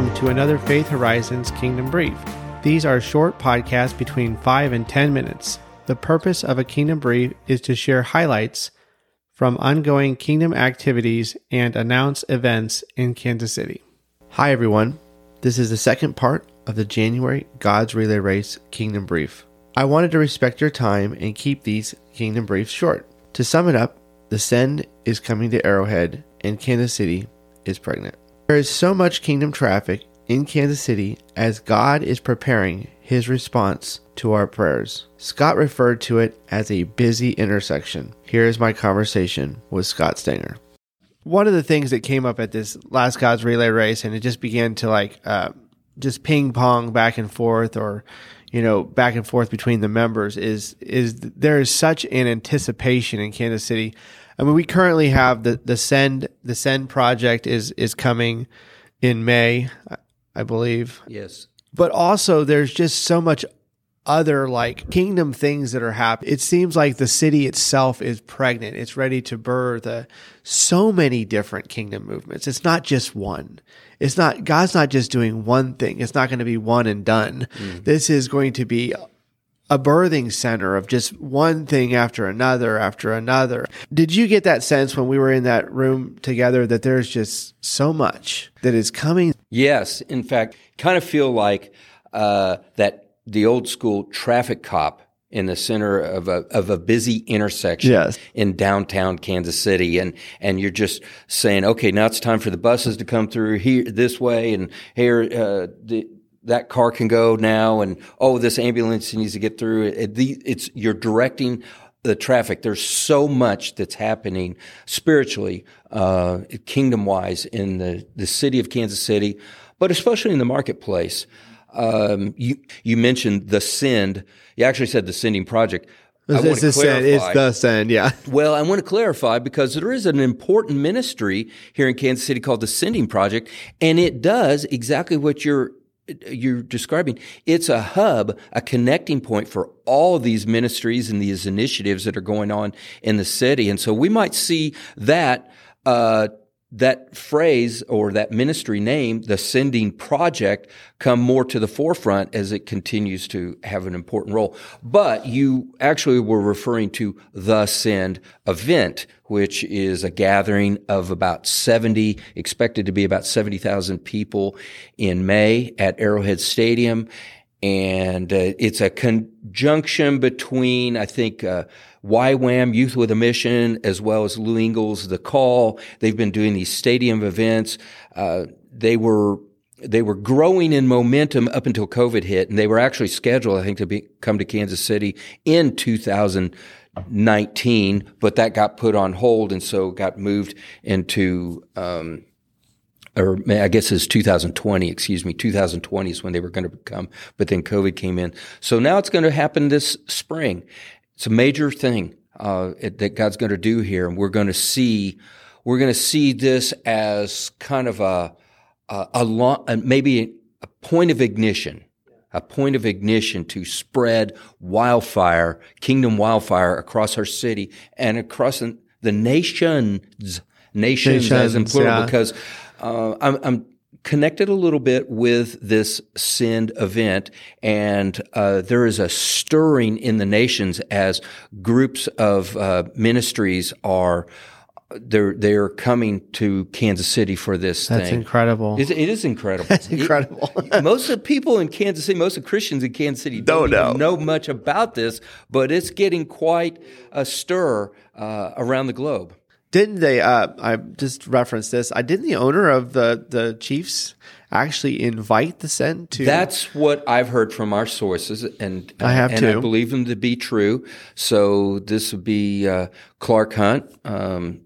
Welcome to another Faith Horizons Kingdom Brief. These are short podcasts between 5 and 10 minutes. The purpose of a Kingdom Brief is to share highlights from ongoing Kingdom activities and announce events in Kansas City. Hi, everyone. This is the second part of the January God's Relay Race Kingdom Brief. I wanted to respect your time and keep these Kingdom Briefs short. To sum it up, the Send is coming to Arrowhead and Kansas City is pregnant. There is so much kingdom traffic in Kansas City as God is preparing his response to our prayers. Scott referred to it as a busy intersection. Here is my conversation with Scott Stenger. One of the things that came up at this last God's Relay race, and it just began to like uh, just ping pong back and forth, or you know back and forth between the members, is is there is such an anticipation in Kansas City I mean, we currently have the the send the send project is is coming in May, I believe. Yes. But also, there's just so much other like kingdom things that are happening. It seems like the city itself is pregnant. It's ready to birth uh, so many different kingdom movements. It's not just one. It's not God's not just doing one thing. It's not going to be one and done. Mm. This is going to be a birthing center of just one thing after another after another. Did you get that sense when we were in that room together that there's just so much that is coming? Yes. In fact, kind of feel like uh, that the old school traffic cop in the center of a of a busy intersection yes. in downtown Kansas City and and you're just saying okay now it's time for the buses to come through here this way and here uh, the that car can go now, and oh, this ambulance needs to get through. It, it's you're directing the traffic. There's so much that's happening spiritually, uh, kingdom wise, in the the city of Kansas City, but especially in the marketplace. Um, you you mentioned the send. You actually said the sending project. It's, the send, it's the send, yeah. Well, I want to clarify because there is an important ministry here in Kansas City called the Sending Project, and it does exactly what you're you're describing, it's a hub, a connecting point for all of these ministries and these initiatives that are going on in the city. And so we might see that uh, that phrase or that ministry name, the Sending Project, come more to the forefront as it continues to have an important role. But you actually were referring to the Send event, which is a gathering of about 70, expected to be about 70,000 people in May at Arrowhead Stadium. And uh, it's a conjunction between, I think, uh, YWAM, Youth with a Mission, as well as Lou Engle's The Call. They've been doing these stadium events. Uh, they were they were growing in momentum up until COVID hit, and they were actually scheduled, I think, to be, come to Kansas City in 2019, but that got put on hold, and so got moved into. Um, or I guess it's 2020, excuse me, 2020 is when they were going to come, but then COVID came in. So now it's going to happen this spring. It's a major thing uh, it, that God's going to do here, and we're going to see we're going to see this as kind of a a, a, long, maybe a point of ignition, a point of ignition to spread wildfire, kingdom wildfire across our city and across the nations, nations, nations as in plural, yeah. because uh, I'm, I'm connected a little bit with this send event and uh, there is a stirring in the nations as groups of uh, ministries are they're they're coming to Kansas City for this That's thing. incredible. It's, it is incredible. That's incredible. It, most of the people in Kansas City, most of Christians in Kansas City don't, don't know. know much about this, but it's getting quite a stir uh, around the globe. Didn't they? Uh, I just referenced this. I didn't the owner of the the Chiefs actually invite the Send to. That's what I've heard from our sources, and I have and too. I believe them to be true. So this would be uh, Clark Hunt, um,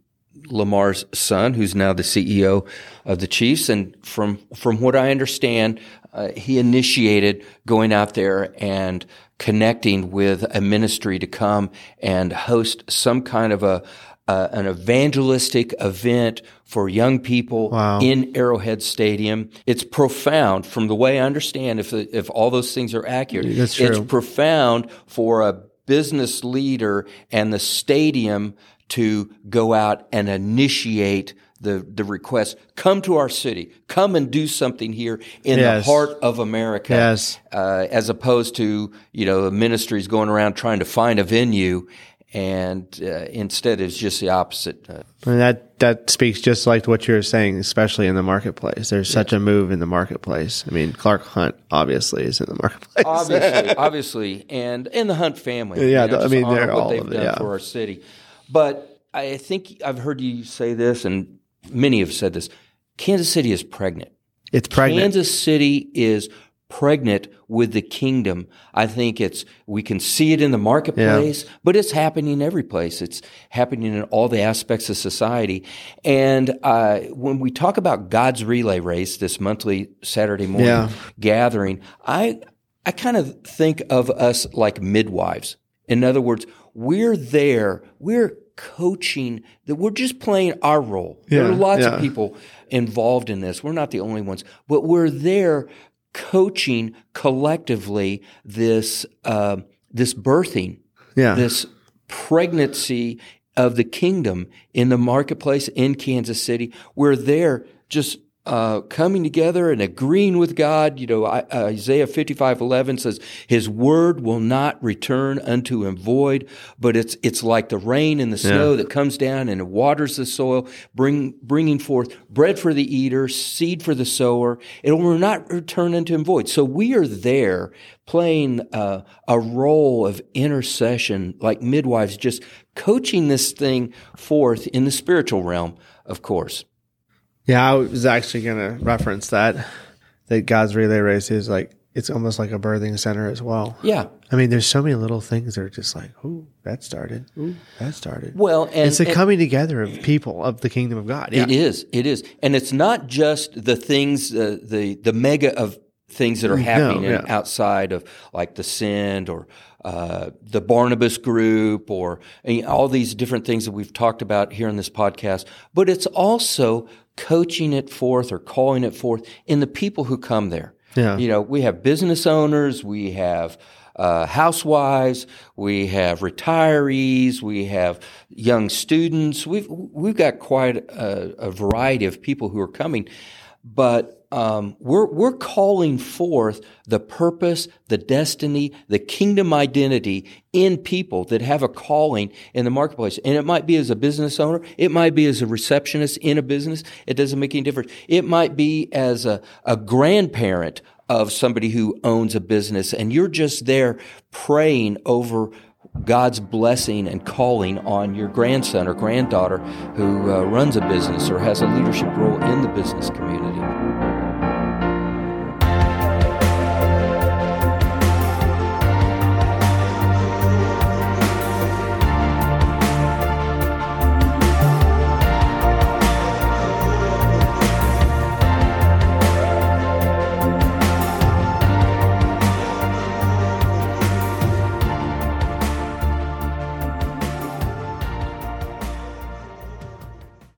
Lamar's son, who's now the CEO of the Chiefs, and from from what I understand, uh, he initiated going out there and connecting with a ministry to come and host some kind of a uh, an evangelistic event for young people wow. in Arrowhead Stadium. It's profound from the way I understand, if, if all those things are accurate. That's true. It's profound for a business leader and the stadium to go out and initiate the the request, come to our city, come and do something here in Yes. the heart of America, Yes. uh, as opposed to you know ministries going around trying to find a venue, and uh, instead it's just the opposite. Uh, And that that speaks just like what you're saying, especially in the marketplace. There's such a move in the marketplace. I mean, Clark Hunt obviously is in the marketplace. obviously, obviously, and in the Hunt family. Yeah, you know, I mean, they're what all they've done yeah. for our city. But I think I've heard you say this, and many have said this. Kansas City is pregnant. It's pregnant. Kansas City is pregnant with the kingdom. I think it's we can see it in the marketplace, but it's happening every place. It's happening in all the aspects of society. And uh, when we talk about God's relay race, this monthly Saturday morning Yeah. gathering, I I kind of think of us like midwives. In other words, we're there, we're coaching that we're just playing our role. there are lots yeah. of people involved in this. We're not the only ones, but we're there coaching collectively this uh, this birthing, yeah. this pregnancy of the kingdom in the marketplace in Kansas City. We're there just uh, coming together and agreeing with God. You know, I, uh, Isaiah 55, 11 says, His word will not return unto him void, but it's, it's like the rain and the snow that comes down and it waters the soil, bring, bringing forth bread for the eater, seed for the sower. It will not return unto him void. So we are there playing uh, a role of intercession, like midwives, just coaching this thing forth in the spiritual realm, of course. Yeah, I was actually going to reference that. That God's relay race is like it's almost like a birthing center as well. Yeah. I mean, there's so many little things that are just like, ooh, that started. Ooh, that started. Well, and, it's the and coming together of people of the kingdom of God. Yeah. it is, it is, and it's not just the things, uh, the the mega of things that are happening in- yeah. outside of like the Send or uh, the Barnabas Group or all these different things that we've talked about here in this podcast. But it's also coaching it forth or calling it forth in the people who come there. Yeah. You know, we have business owners, we have uh, housewives, we have retirees, we have young students. We've we've got quite a, a variety of people who are coming, but um, we're we're calling forth the purpose, the destiny, the kingdom identity in people that have a calling in the marketplace. And it might be as a business owner, it might be as a receptionist in a business. It doesn't make any difference. It might be as a, a grandparent of somebody who owns a business, and you're just there praying over God's blessing and calling on your grandson or granddaughter who uh, runs a business or has a leadership role in the business community.